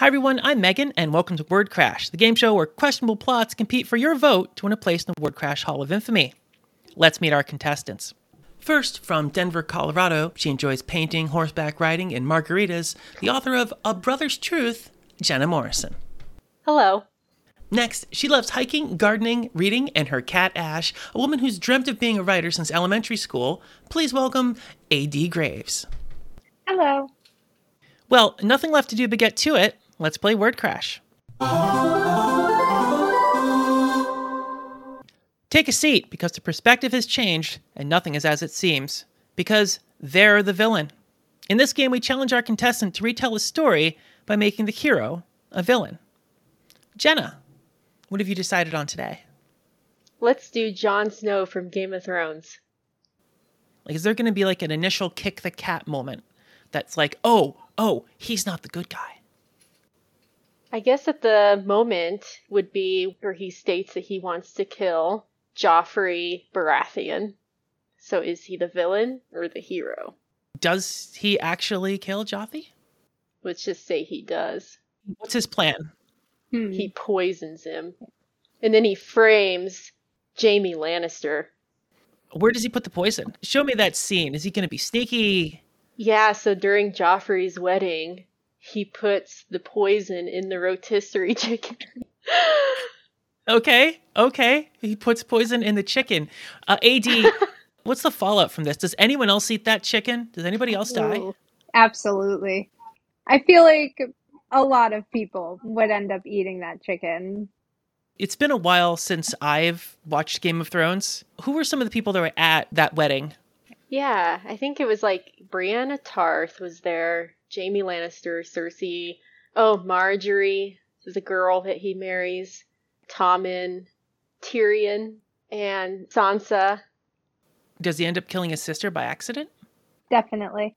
Hi everyone, I'm Megan, and welcome to Word Crash, the game show where questionable plots compete for your vote to win a place in the Word Crash Hall of Infamy. Let's meet our contestants. First, from Denver, Colorado, she enjoys painting, horseback riding, and margaritas, the author of A Brother's Truth, Jenna Morrison. Hello. Next, she loves hiking, gardening, reading, and her cat Ash, a woman who's dreamt of being a writer since elementary school. Please welcome A.D. Graves. Hello. Well, nothing left to do but get to it. Let's play Word Crash. Take a seat because the perspective has changed and nothing is as it seems. Because they're the villain. In this game, we challenge our contestant to retell a story by making the hero a villain. Jenna, what have you decided on today? Let's do Jon Snow from Game of Thrones. Like, is there going to be like an initial kick the cat moment that's like, oh, oh, he's not the good guy? I guess at the moment would be where he states that he wants to kill Joffrey Baratheon. So is he the villain or the hero? Does he actually kill Joffrey? Let's just say he does. What's his plan? Hmm. He poisons him. And then he frames Jaime Lannister. Where does he put the poison? Show me that scene. Is he going to be sneaky? Yeah, so during Joffrey's wedding, he puts the poison in the rotisserie chicken. Okay, okay. He puts poison in the chicken. Uh, AD, what's the fallout from this? Does anyone else eat that chicken? Does anybody else die? Ooh, absolutely. I feel like a lot of people would end up eating that chicken. It's been a while since I've watched Game of Thrones. Who were some of the people that were at that wedding? yeah, I think it was like Brianna Tarth was there, Jaime Lannister, Cersei. Oh, Margaery the girl that he marries. Tommen, Tyrion, and Sansa. Does he end up killing his sister by accident? Definitely.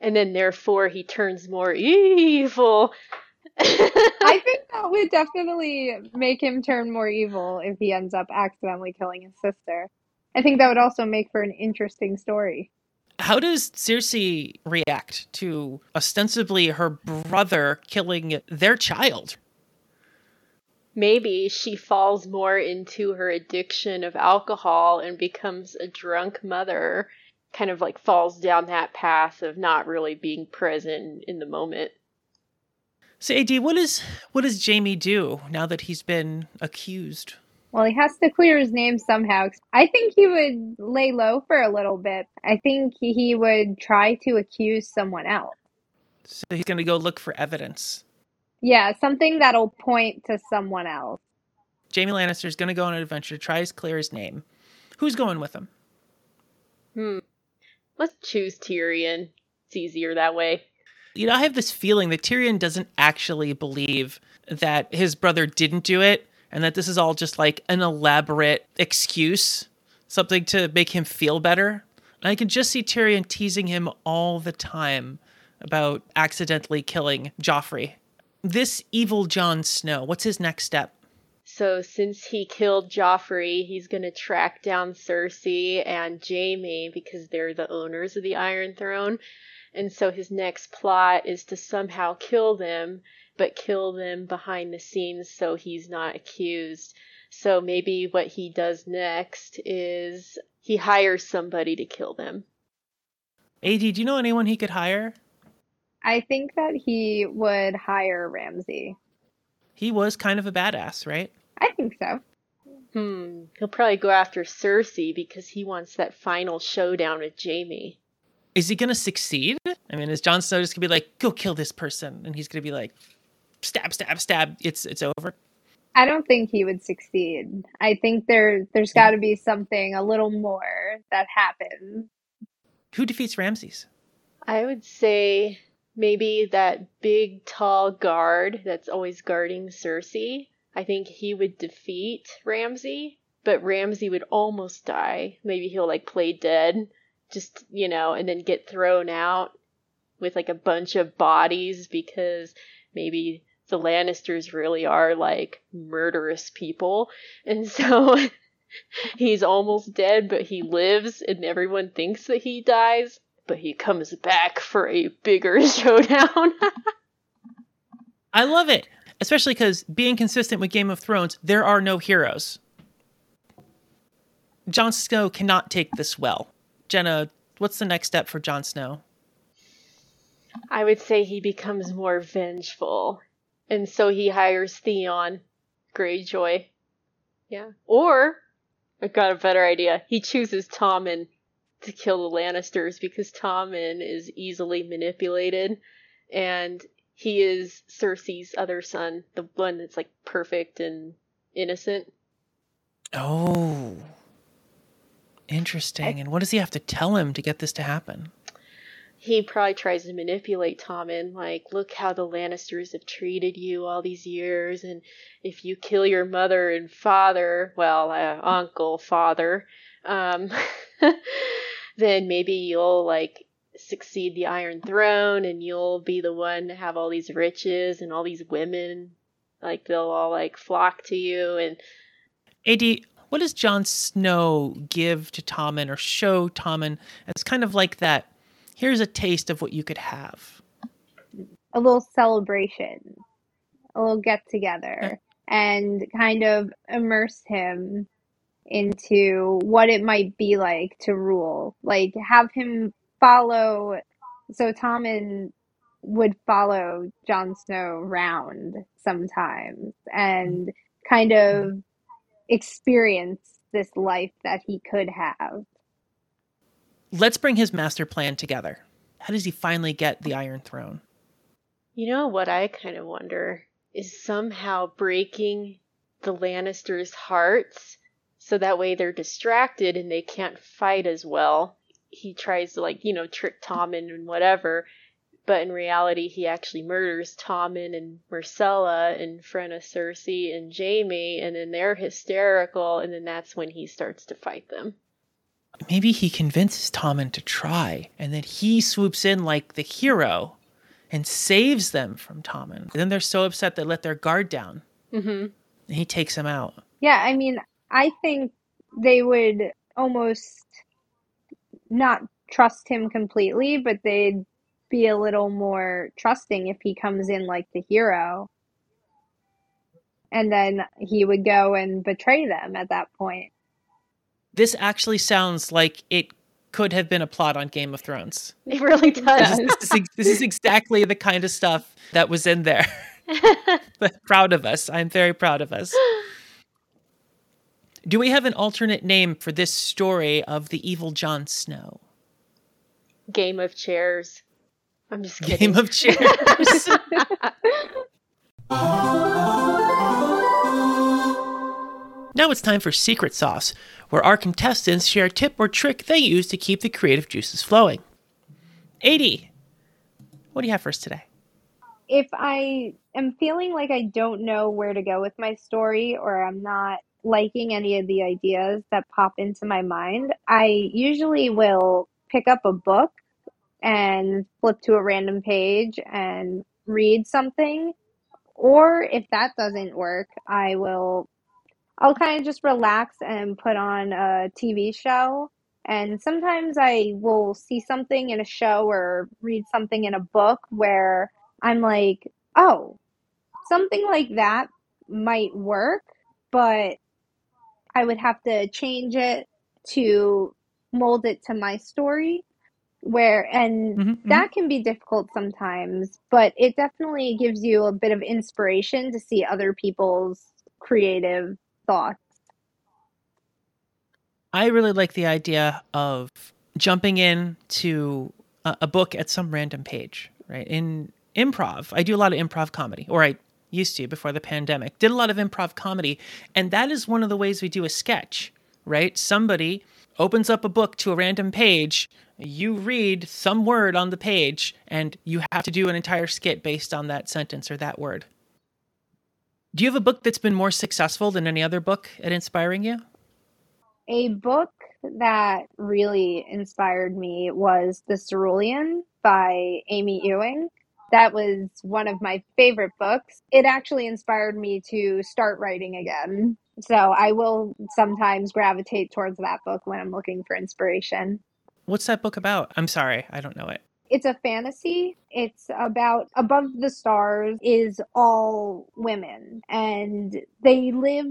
And then therefore he turns more evil. I think that would definitely make him turn more evil if he ends up accidentally killing his sister. I think that would also make for an interesting story. How does Cersei react to ostensibly her brother killing their child? Maybe she falls more into her addiction of alcohol and becomes a drunk mother, kind of like falls down that path of not really being present in the moment. So, AD, what is what does Jaime do now that he's been accused? Well, he has to clear his name somehow. I think he would lay low for a little bit. I think he would try to accuse someone else. So he's going to go look for evidence. Yeah, something that'll point to someone else. Jaime Lannister is going to go on an adventure, try to clear his name. Who's going with him? Hmm. Let's choose Tyrion. It's easier that way. You know, I have this feeling that Tyrion doesn't actually believe that his brother didn't do it and that this is all just like an elaborate excuse, something to make him feel better. And I can just see Tyrion teasing him all the time about accidentally killing Joffrey. This evil Jon Snow, what's his next step? So, since he killed Joffrey, he's going to track down Cersei and Jaime because they're the owners of the Iron Throne. And so, his next plot is to somehow kill them, but kill them behind the scenes so he's not accused. So, maybe what he does next is he hires somebody to kill them. AD, do you know anyone he could hire? I think that he would hire Ramsay. He was kind of a badass, right? I think so. Hmm, he'll probably go after Cersei because he wants that final showdown with Jaime. Is he going to succeed? I mean, is Jon Snow just going to be like, go kill this person? And he's going to be like, stab, stab, stab. It's it's over. I don't think he would succeed. I think there there's got to be something a little more that happens. Who defeats Ramsay? I would say maybe that big, tall guard that's always guarding Cersei. I think he would defeat Ramsay, but Ramsay would almost die. Maybe he'll like play dead, just, you know, and then get thrown out with like a bunch of bodies because maybe the Lannisters really are like murderous people. And so he's almost dead, but he lives, and everyone thinks that he dies, but he comes back for a bigger showdown. I love it, especially because being consistent with Game of Thrones, there are no heroes. Jon Snow cannot take this well. Jenna, what's the next step for Jon Snow? I would say he becomes more vengeful. And so he hires Theon Greyjoy. Yeah. Or, I've got a better idea. He chooses Tommen to kill the Lannisters because Tommen is easily manipulated and he is Cersei's other son, the one that's like perfect and innocent. Oh. Interesting. I, and what does he have to tell him to get this to happen? He probably tries to manipulate Tommen, like, look how the Lannisters have treated you all these years, and if you kill your mother and father, well, uh, uncle, father, um, then maybe you'll, like, succeed the Iron Throne, and you'll be the one to have all these riches and all these women, like, they'll all, like, flock to you, and... AD, what does Jon Snow give to Tommen or show Tommen as kind of like that? Here's a taste of what you could have. A little celebration, a little get together, and kind of immerse him into what it might be like to rule. Like have him follow. So Tommen would follow Jon Snow around sometimes and mm-hmm. kind of experience this life that he could have. Let's bring his master plan together. How does he finally get the Iron Throne? You know what I kind of wonder is somehow breaking the Lannisters' hearts so that way they're distracted and they can't fight as well. He tries to like, you know, trick Tommen and whatever, but in reality, he actually murders Tommen and Myrcella in front of Cersei and Jaime and then they're hysterical, and then that's when he starts to fight them. Maybe he convinces Tommen to try, and then he swoops in like the hero and saves them from Tommen. And then they're so upset they let their guard down. Mm-hmm. And he takes them out. Yeah, I mean, I think they would almost not trust him completely, but they'd be a little more trusting if he comes in like the hero. And then he would go and betray them at that point. This actually sounds like it could have been a plot on Game of Thrones. It really does. This is, this is exactly the kind of stuff that was in there. proud of us. I'm very proud of us. Do we have an alternate name for this story of the evil Jon Snow? Game of Chairs. I'm just kidding. Game of chairs. now it's time for Secret Sauce, where our contestants share a tip or trick they use to keep the creative juices flowing. AD, what do you have for us today? If I am feeling like I don't know where to go with my story or I'm not liking any of the ideas that pop into my mind, I usually will pick up a book and flip to a random page and read something. Or if that doesn't work, I will, I'll kind of just relax and put on a TV show. And sometimes I will see something in a show or read something in a book where I'm like, oh, something like that might work, but I would have to change it to mold it to my story where and mm-hmm, mm-hmm. that mm-hmm. can be difficult sometimes but it definitely gives you a bit of inspiration to see other people's creative thoughts? I really like the idea of jumping in to a, a book at some random page right? In improv i do a lot of improv comedy or i used to before the pandemic. Did a lot of improv comedy and that is one of the ways we do a sketch right? Somebody opens up a book to a random page, you read some word on the page, and you have to do an entire skit based on that sentence or that word. Do you have a book that's been more successful than any other book at inspiring you? A book that really inspired me was The Cerulean by Amy Ewing. That was one of my favorite books. It actually inspired me to start writing again. So I will sometimes gravitate towards that book when I'm looking for inspiration. What's that book about? I'm sorry, I don't know it. It's a fantasy. It's about above the stars is all women and they live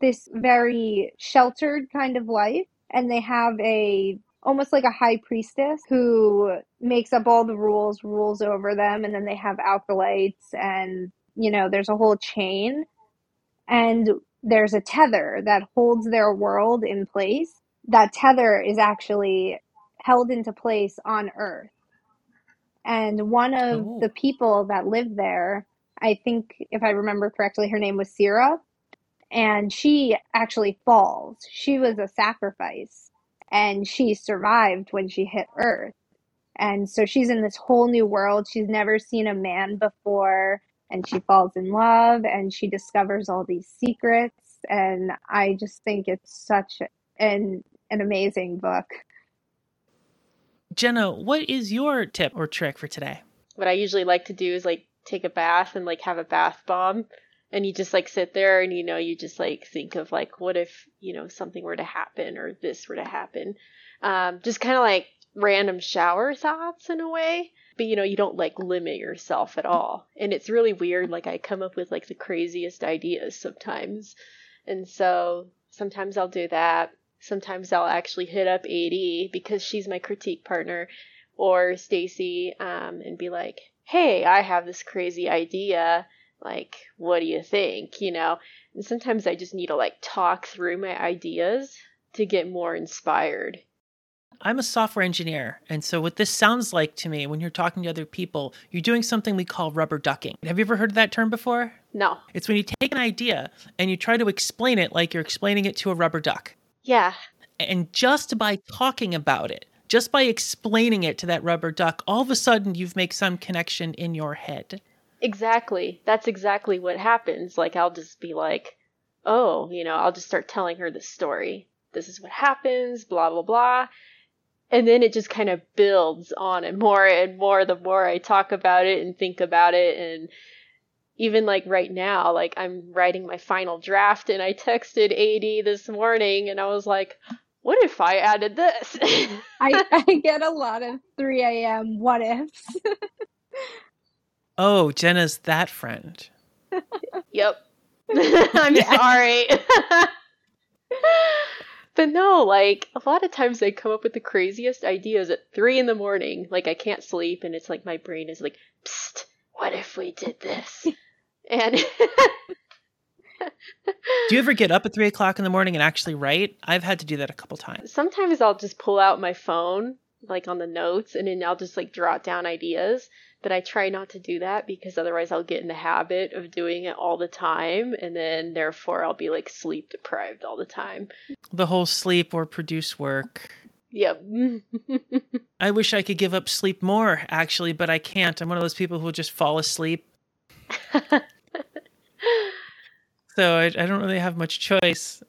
this very sheltered kind of life and they have a almost like a high priestess who makes up all the rules, rules over them and then they have acolytes and you know, there's a whole chain and there's a tether that holds their world in place. That tether is actually held into place on Earth. And one of Oh. the people that lived there, I think, if I remember correctly, her name was Sera, and she actually falls. She was a sacrifice, and she survived when she hit Earth. And so she's in this whole new world. She's never seen a man before, and she falls in love, and she discovers all these secrets. And I just think it's such an an amazing book. Jenna, what is your tip or trick for today? What I usually like to do is like take a bath and like have a bath bomb. And you just like sit there and you know, you just like think of like, what if, you know, something were to happen or this were to happen. Um, just kind of like random shower thoughts in a way. But you know, you don't like limit yourself at all. And it's really weird. Like I come up with like the craziest ideas sometimes. And so sometimes I'll do that. Sometimes I'll actually hit up AD because she's my critique partner or Stacy um, and be like, "Hey, I have this crazy idea. Like, what do you think?" You know. And sometimes I just need to like talk through my ideas to get more inspired. I'm a software engineer. And so, what this sounds like to me when you're talking to other people, you're doing something we call rubber ducking. Have you ever heard of that term before? No. It's when you take an idea and you try to explain it like you're explaining it to a rubber duck. Yeah. And just by talking about it, just by explaining it to that rubber duck, all of a sudden you've made some connection in your head. Exactly. That's exactly what happens. Like I'll just be like, "Oh, you know, I'll just start telling her the story. This is what happens, blah blah blah." And then it just kind of builds on and more and more the more I talk about it and think about it and even like right now, like I'm writing my final draft and I texted AD this morning and I was like, "What if I added this?" I, I get a lot of 3 a.m. what ifs. Oh, Jenna's that friend. Yep. I'm sorry. but no, like a lot of times I come up with the craziest ideas at three in the morning. Like I can't sleep, and it's like my brain is like, "Psst, what if we did this?" And Do you ever get up at three o'clock in the morning and actually write? I've had to do that a couple times. sometimes I'll just pull out my phone, like on the notes, and then I'll just like jot down ideas. But I try not to do that because otherwise I'll get in the habit of doing it all the time, and then therefore I'll be like sleep deprived all the time. The whole sleep or produce work. Yep. I wish I could give up sleep more, actually, but I can't. I'm one of those people who will just fall asleep. So I, I don't really have much choice.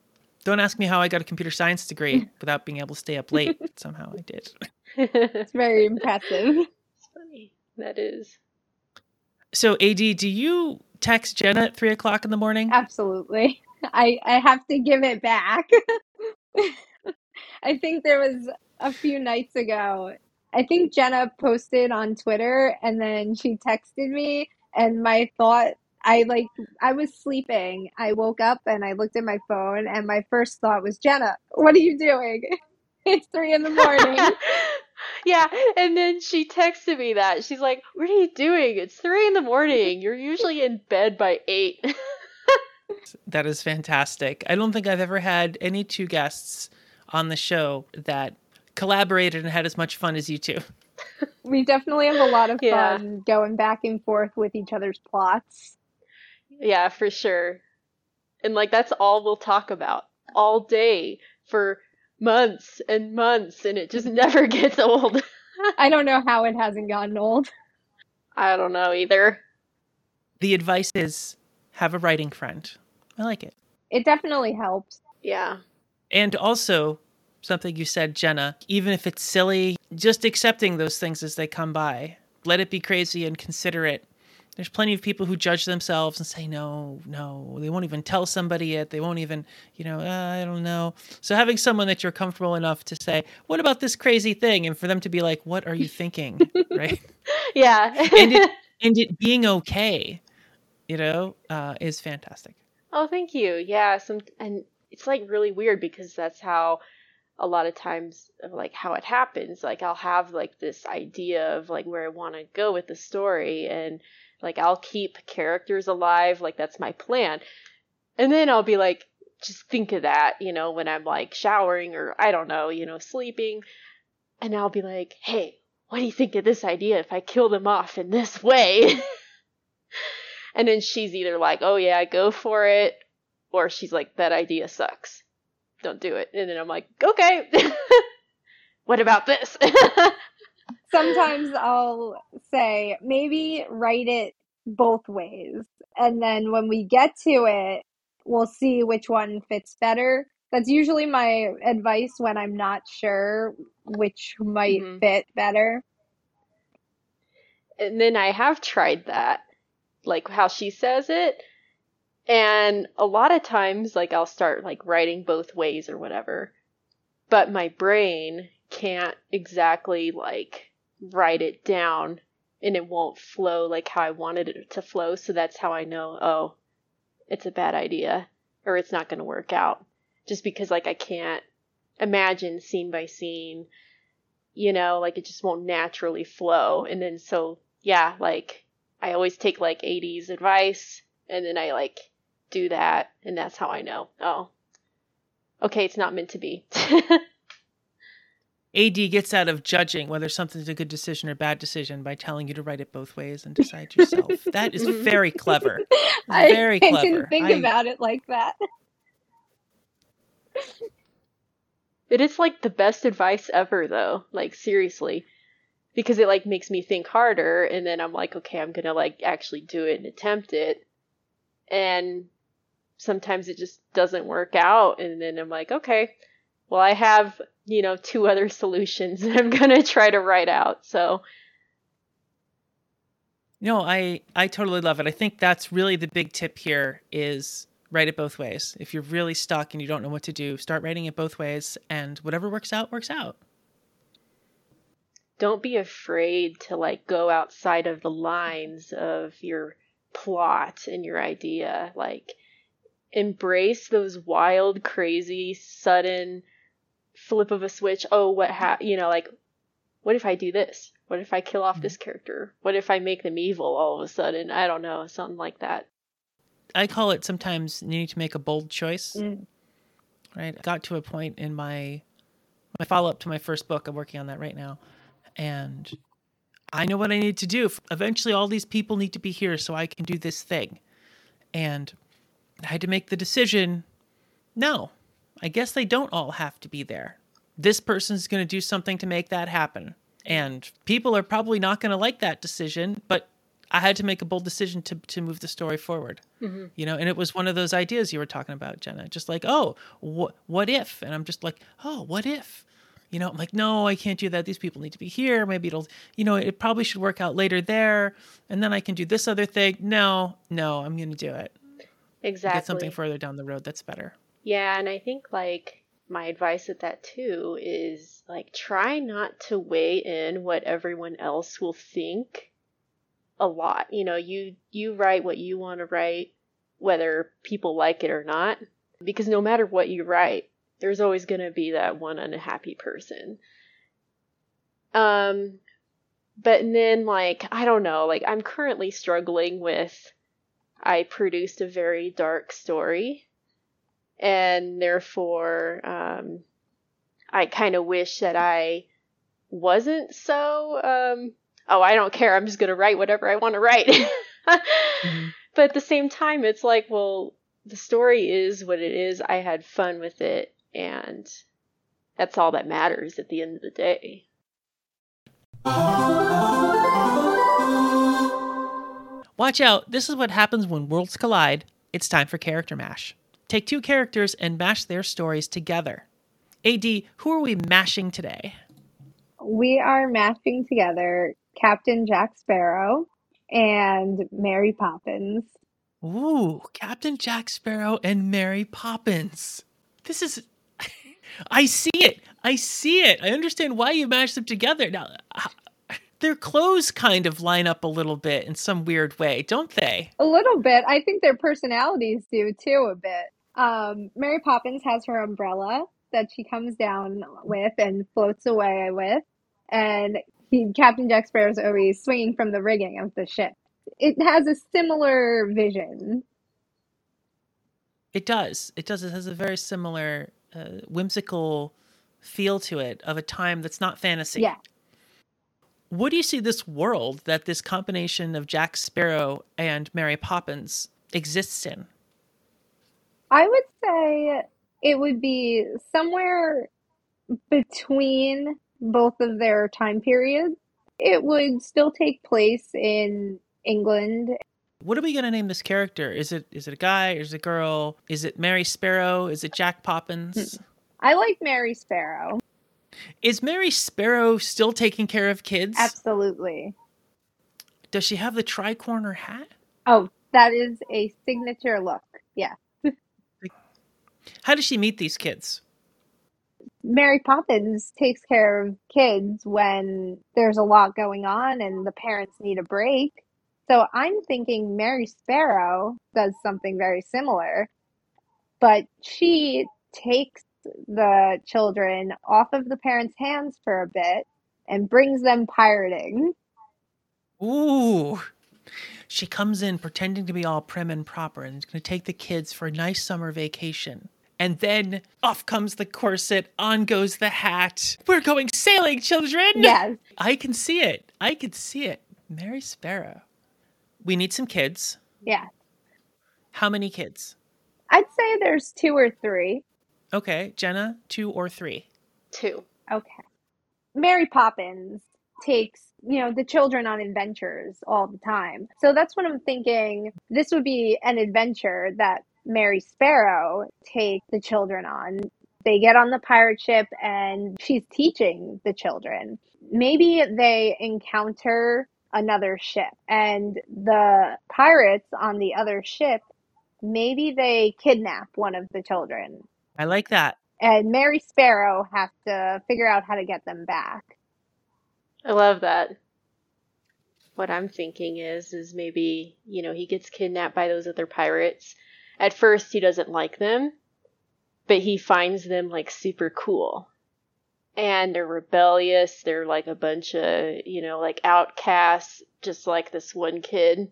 Don't ask me how I got a computer science degree without being able to stay up late. Somehow I did. It's very impressive. It's funny. That is. So, AD, do you text Jenna at three o'clock in the morning? Absolutely. I I have to give it back. I think there was a few nights ago. I think Jenna posted on Twitter and then she texted me and my thought I like I was sleeping. I woke up and I looked at my phone and my first thought was Jenna, what are you doing? It's three in the morning. yeah, and then she texted me that. She's like, What are you doing? It's three in the morning. You're usually in bed by eight. That is fantastic. I don't think I've ever had any two guests on the show that collaborated and had as much fun as you two. We definitely have a lot of Yeah. fun going back and forth with each other's plots. Yeah, for sure. And like, that's all we'll talk about all day for months and months, and it just never gets old. I don't know how it hasn't gotten old. I don't know either. The advice is have a writing friend. I like it. It definitely helps. Yeah. And also, something you said, Jenna, even if it's silly, just accepting those things as they come by. Let it be crazy and consider it There's plenty of people who judge themselves and say, no, no, they won't even tell somebody it. They won't even, you know, uh, I don't know. So having someone that you're comfortable enough to say, what about this crazy thing? And for them to be like, what are you thinking? right. Yeah. and, it, and it being okay, you know, uh, is fantastic. Oh, thank you. Yeah. Some, and it's like really weird because that's how a lot of times of like how it happens like i'll have like this idea of like where i want to go with the story and like I'll keep characters alive, like that's my plan. And then I'll be like, just think of that, you know, when I'm like showering or I don't know, you know, sleeping. And I'll be like, hey, what do you think of this idea if I kill them off in this way? and then she's either like, oh yeah, go for it, or she's like, that idea sucks. Don't do it. And then I'm like, okay, what about this? sometimes I'll say, maybe write it both ways. And then when we get to it, we'll see which one fits better. That's usually my advice when I'm not sure which might mm-hmm. fit better. And then I have tried that, like how she says it. And a lot of times, like, I'll start like writing both ways or whatever. But my brain can't exactly like write it down and it won't flow like how I wanted it to flow. So that's how I know, oh, it's a bad idea or it's not going to work out. Just because, like, I can't imagine scene by scene, you know, like it just won't naturally flow. And then, so, yeah, like, I always take like AD's advice and then I like do that. And that's how I know, oh, okay, it's not meant to be. AD gets out of judging whether something's a good decision or bad decision by telling you to write it both ways and decide yourself. that is very clever. Very I, clever. I didn't think I, about it like that. It is like the best advice ever though. Like seriously. Because it like makes me think harder and then I'm like, okay, I'm gonna like actually do it and attempt it. And sometimes it just doesn't work out and then I'm like, okay, well I have you know, two other solutions that I'm going to try to write out. So no, I I totally love it. I think that's really the big tip here is write it both ways. If you're really stuck and you don't know what to do, start writing it both ways and whatever works out works out. Don't be afraid to like go outside of the lines of your plot and your idea. Like embrace those wild, crazy, sudden flip of a switch, oh, what ha, you know, like, what if I do this? What if I kill off this mm-hmm. character? What if I make them evil all of a sudden? I don't know, something like that. I call it sometimes needing to make a bold choice. Mm. Right? I got to a point in my my follow up to my first book. I'm working on that right now, and I know what I need to do. Eventually, all these people need to be here so I can do this thing, and I had to make the decision. No, I guess they don't all have to be there. This person's going to do something to make that happen. And people are probably not going to like that decision, but I had to make a bold decision to, to move the story forward. Mm-hmm. You know, and it was one of those ideas you were talking about, Jenna. Just like, oh, wh- what if? And I'm just like, oh, what if? You know, I'm like, no, I can't do that. These people need to be here. Maybe it'll, you know, it probably should work out later there. And then I can do this other thing. No, no, I'm going to do it. Exactly. Get something further down the road that's better. Yeah, and I think like my advice at that too is like try not to weigh in what everyone else will think a lot. You know, you you write what you want to write whether people like it or not because no matter what you write, there's always going to be that one unhappy person. Um but then like I don't know, like I'm currently struggling with I produced a very dark story and therefore um, I kind of wish that I wasn't so. Um, oh, I don't care. I'm just gonna write whatever I want to write. mm-hmm. But at the same time, it's like, well, the story is what it is. I had fun with it, and that's all that matters at the end of the day. Watch out. This is what happens when worlds collide. It's time for Character Mash. Take two characters and mash their stories together. AD, who are we mashing today? We are mashing together Captain Jack Sparrow and Mary Poppins. Ooh, Captain Jack Sparrow and Mary Poppins. This is. I see it. I see it. I understand why you mashed them together. Now, their clothes kind of line up a little bit in some weird way, don't they? A little bit. I think their personalities do too, a bit. Um, Mary Poppins has her umbrella that she comes down with and floats away with, and he, Captain Jack Sparrow is always swinging from the rigging of the ship. It has a similar vision. It does. It does. It has a very similar uh, whimsical feel to it of a time that's not fantasy. Yeah. What do you see this world that this combination of Jack Sparrow and Mary Poppins exists in? I would say it would be somewhere between both of their time periods. It would still take place in England. What are we going to name this character? Is it is it a guy? Is it a girl? Is it Mary Sparrow? Is it Jack Poppins? Hmm. I like Mary Sparrow. Is Mary Sparrow still taking care of kids? Absolutely. Does she have the tricorner hat? Oh, that is a signature look. Yeah. How does she meet these kids? Mary Poppins takes care of kids when there's a lot going on and the parents need a break. So I'm thinking Mary Sparrow does something very similar, but she takes the children off of the parents' hands for a bit and brings them pirating. Ooh. She comes in pretending to be all prim and proper and is going to take the kids for a nice summer vacation. And then off comes the corset, on goes the hat. We're going sailing, children. Yes. I can see it. I can see it. Mary Sparrow. We need some kids. Yeah. How many kids? I'd say there's two or three. Okay, Jenna, two or three? Two. Okay. Mary Poppins takes, you know, the children on adventures all the time. So that's what I'm thinking. This would be an adventure that Mary Sparrow take the children on. They get on the pirate ship and she's teaching the children. Maybe they encounter another ship and the pirates on the other ship, maybe they kidnap one of the children. I like that. And Mary Sparrow has to figure out how to get them back. I love that. What I'm thinking is is maybe, you know, he gets kidnapped by those other pirates at first he doesn't like them, but he finds them like super cool. And they're rebellious. They're like a bunch of, you know, like outcasts, just like this one kid.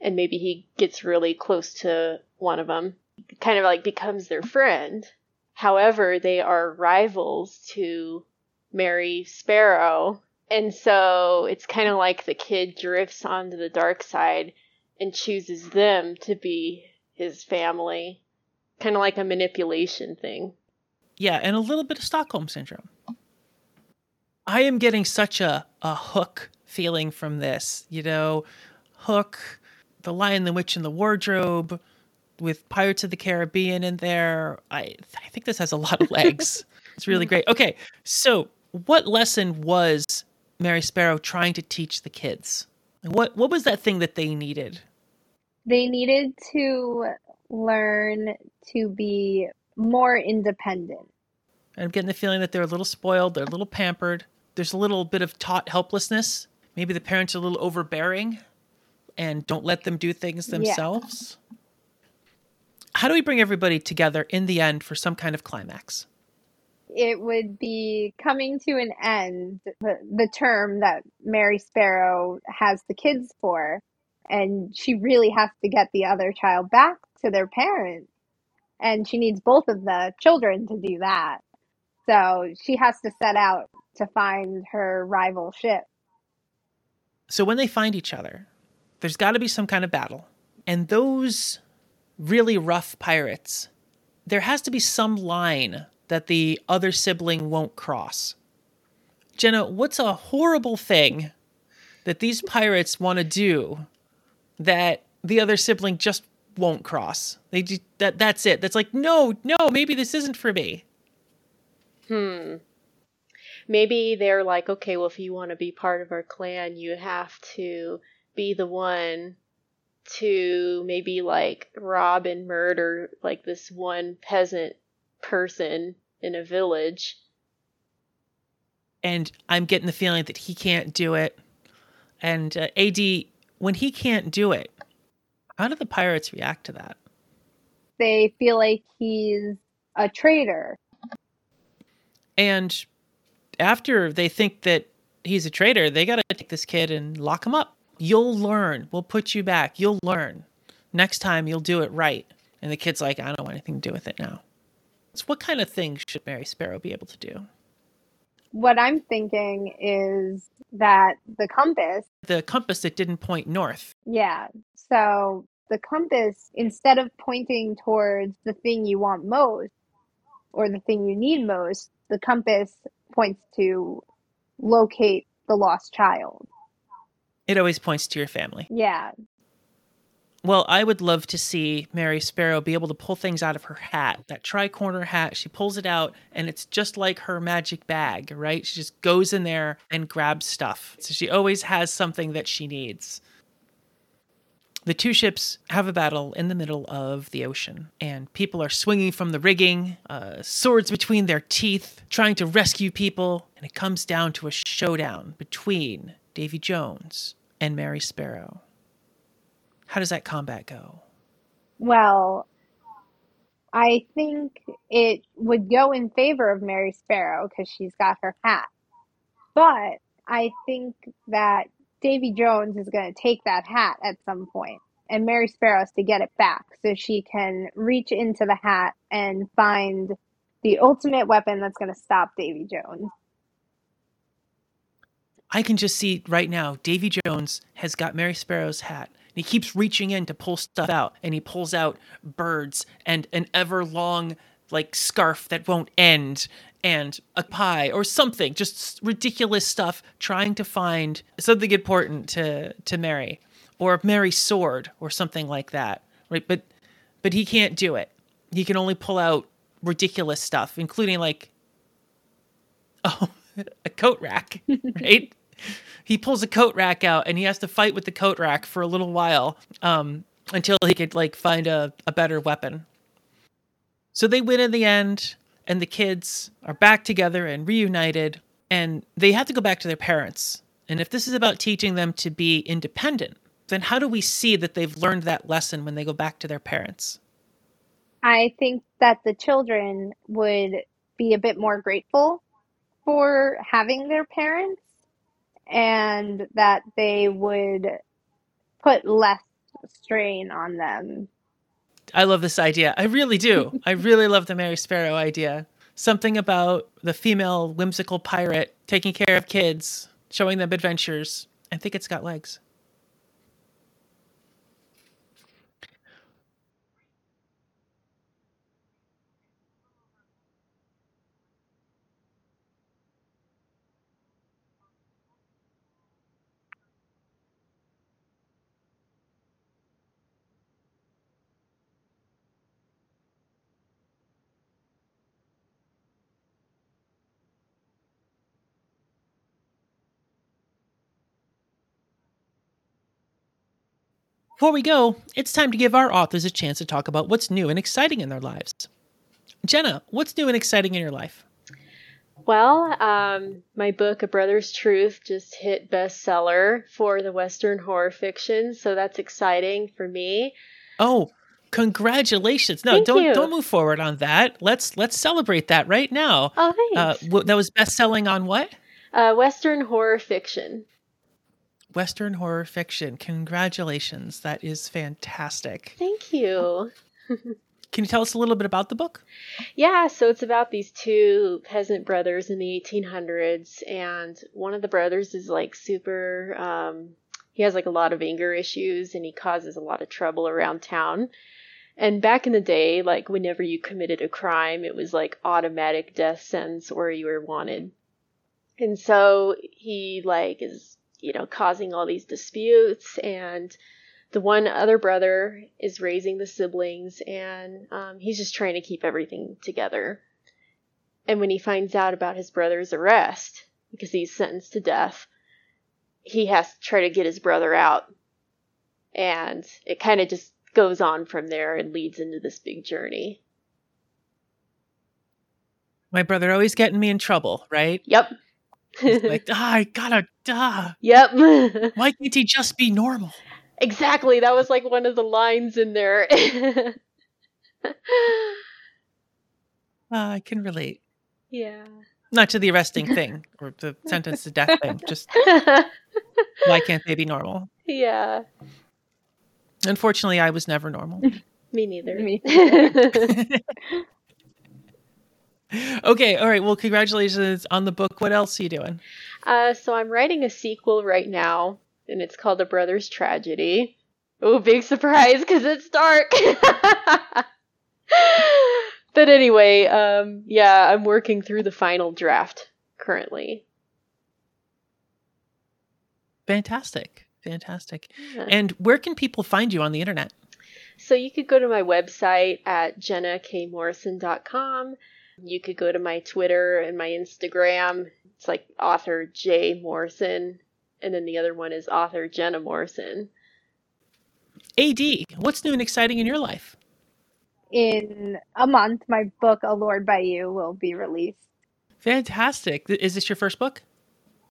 And maybe he gets really close to one of them, kind of like becomes their friend. However, they are rivals to Mary Sparrow. And so it's kind of like the kid drifts onto the dark side and chooses them to be his family. Kind of like a manipulation thing. Yeah, and a little bit of Stockholm syndrome. I am getting such a, a hook feeling from this. You know, Hook, The Lion, the Witch, and the Wardrobe, with Pirates of the Caribbean in there. I I think this has a lot of legs. it's really great. Okay, so what lesson was Mary Sparrow trying to teach the kids? What what was that thing that they needed? They needed to learn to be more independent. I'm getting the feeling that they're a little spoiled, they're a little pampered. There's a little bit of taught helplessness. Maybe the parents are a little overbearing and don't let them do things themselves. Yeah. How do we bring everybody together in the end for some kind of climax? It would be coming to an end, the, the term that Mary Sparrow has the kids for and she really has to get the other child back to their parents. And she needs both of the children to do that. So she has to set out to find her rival ship. So when they find each other there's got to be some kind of battle. And those really rough pirates there has to be some line that the other sibling won't cross. Jenna what's a horrible thing that these pirates want to do that the other sibling just won't cross. They just, that that's it. That's like no, no, maybe this isn't for me. Hmm. Maybe they're like, okay, well, if you want to be part of our clan, you have to be the one to maybe like rob and murder like this one peasant person in a village. And I'm getting the feeling that he can't do it. And uh, AD, when he can't do it, how do the pirates react to that? They feel like he's a traitor. And after they think that he's a traitor, they got to take this kid and lock him up. You'll learn. We'll put you back. You'll learn. Next time you'll do it right. And the kid's like, I don't want anything to do with it now. So, what kind of things should Mary Sparrow be able to do? What I'm thinking is that the compass, The compass that didn't point north. yeah. So the compass, instead of pointing towards the thing you want most or the thing you need most, the compass points to locate the lost child. It always points to your family. Yeah. Well, I would love to see Mary Sparrow be able to pull things out of her hat. That tri-corner hat, she pulls it out and it's just like her magic bag, right? She just goes in there and grabs stuff. So she always has something that she needs. The two ships have a battle in the middle of the ocean, and people are swinging from the rigging, uh, swords between their teeth, trying to rescue people, and it comes down to a showdown between Davy Jones and Mary Sparrow. How does that combat go? Well, I think it would go in favor of Mary Sparrow because she's got her hat. But I think that Davy Jones is going to take that hat at some point, and Mary Sparrow has to get it back so she can reach into the hat and find the ultimate weapon that's going to stop Davy Jones. I can just see right now Davy Jones has got Mary Sparrow's hat. He keeps reaching in to pull stuff out, and he pulls out birds and an ever long like scarf that won't end and a pie or something just ridiculous stuff trying to find something important to to Mary or Mary's sword or something like that right? But but he can't do it. He can only pull out ridiculous stuff including like oh a coat rack right he pulls a coat rack out and he has to fight with the coat rack for a little while um, until he could like find a, a better weapon so they win in the end, and the kids are back together and reunited, and they have to go back to their parents. And if this is about teaching them to be independent, then how do we see that they've learned that lesson when they go back to their parents? I think that the children would be a bit more grateful for having their parents and that they would put less strain on them. I love this idea. I really do. I really love the Mary Sparrow idea. Something about the female whimsical pirate taking care of kids, showing them adventures. I think it's got legs. Before we go, it's time to give our authors a chance to talk about what's new and exciting in their lives. Jenna, what's new and exciting in your life? Well, um, my book, A Brother's Truth, just hit bestseller for the Western horror fiction, so that's exciting for me. Oh, congratulations! No, Thank don't you. don't move forward on that. Let's let's celebrate that right now. Oh, Uh, thanks. w- that was best selling on what? Uh, Western horror fiction. Western horror fiction. Congratulations! That is fantastic. Thank you. Can you tell us a little bit about the book? Yeah, so it's about these two peasant brothers in the 1800s, and one of the brothers is like super. Um, he has like a lot of anger issues, and he causes a lot of trouble around town. And back in the day, like whenever you committed a crime, it was like automatic death sentence or you were wanted. And so he like is you know causing all these disputes and the one other brother is raising the siblings and um, he's just trying to keep everything together and when he finds out about his brother's arrest because he's sentenced to death he has to try to get his brother out And it kind of just goes on from there and leads into this big journey. My brother always getting me in trouble, right? Yep. like, ah, I gotta, duh. Yep. Why can't he just be normal? exactly. That was like one of the lines in there. Uh, I can relate. yeah. Not to the arresting thing or the sentence to death thing. Just why can't they be normal? yeah. Unfortunately, I was never normal. Me neither. Me okay, all right. Well, congratulations on the book. What else are you doing? uh, so I'm writing a sequel right now, and it's called A Brother's Tragedy. Oh, big surprise because it's dark. but anyway, um, yeah, I'm working through the final draft currently. Fantastic. Fantastic. Yeah. And where can people find you on the internet? So you could go to my website at jennakmorrison.com. You could go to my Twitter and my Instagram. It's like author J Morrison, and then the other one is author Jenna Morrison. AD, what's new and exciting in your life? In a month, my book, Allured by You, will be released. Fantastic. Is this your first book?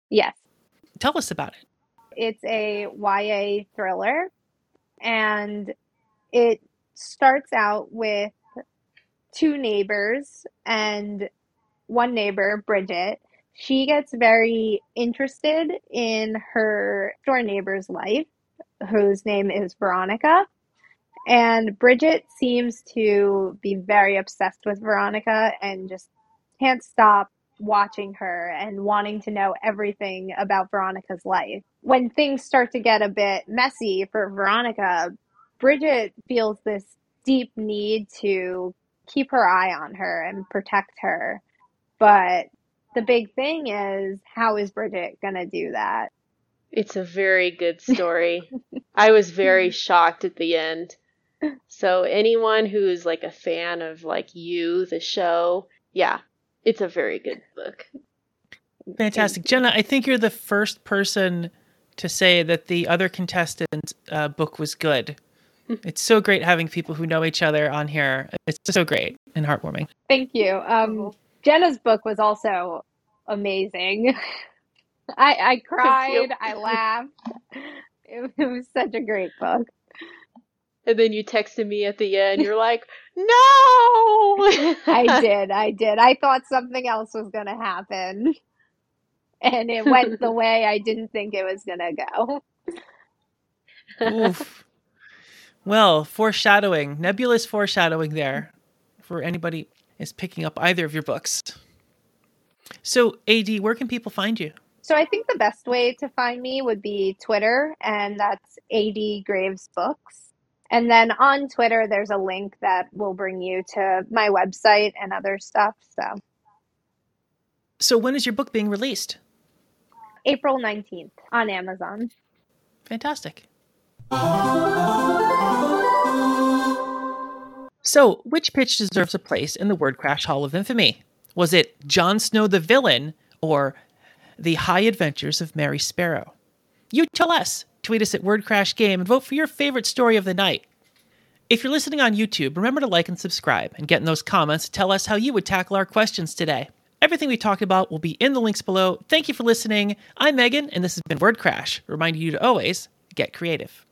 Yes. Tell us about it. It's a YA thriller, and it starts out with two neighbors, and one neighbor, Bridget, she gets very interested in her door neighbor's life, whose name is Veronica. And Bridget seems to be very obsessed with Veronica and just can't stop watching her and wanting to know everything about Veronica's life. When things start to get a bit messy for Veronica, Bridget feels this deep need to keep her eye on her and protect her. But the big thing is, how is Bridget going to do that? It's a very good story. I was very shocked at the end. So anyone who is like a fan of like you, the show, yeah, it's a very good book. Fantastic. Jenna, I think you're the first person to say that the other contestant uh, book was good. It's so great having people who know each other on here. It's so great and heartwarming. Thank you. Um, Jenna's book was also amazing. I, I cried, I laughed. It, it was such a great book. And then you texted me at the end. You're like, no. I did, I did. I thought something else was going to happen. And it went the way I didn't think it was going to go. Oof. Well, foreshadowing, nebulous foreshadowing there for anybody is picking up either of your books. So, AD, where can people find you? So I think the best way to find me would be Twitter, and that's AD Graves Books. And then on Twitter, there's a link that will bring you to my website and other stuff. So So, when is your book being released? April 19th on Amazon. Fantastic. So, which pitch deserves a place in the Word Crash Hall of Infamy? Was it Jon Snow the villain or The High Adventures of Mary Sparrow? You tell us. Tweet us at Word Crash Game and vote for your favorite story of the night. If you're listening on YouTube, remember to like and subscribe and get in those comments to tell us how you would tackle our questions today. Everything we talked about will be in the links below. Thank you for listening. I'm Megan, and this has been Word Crash, reminding you to always get creative.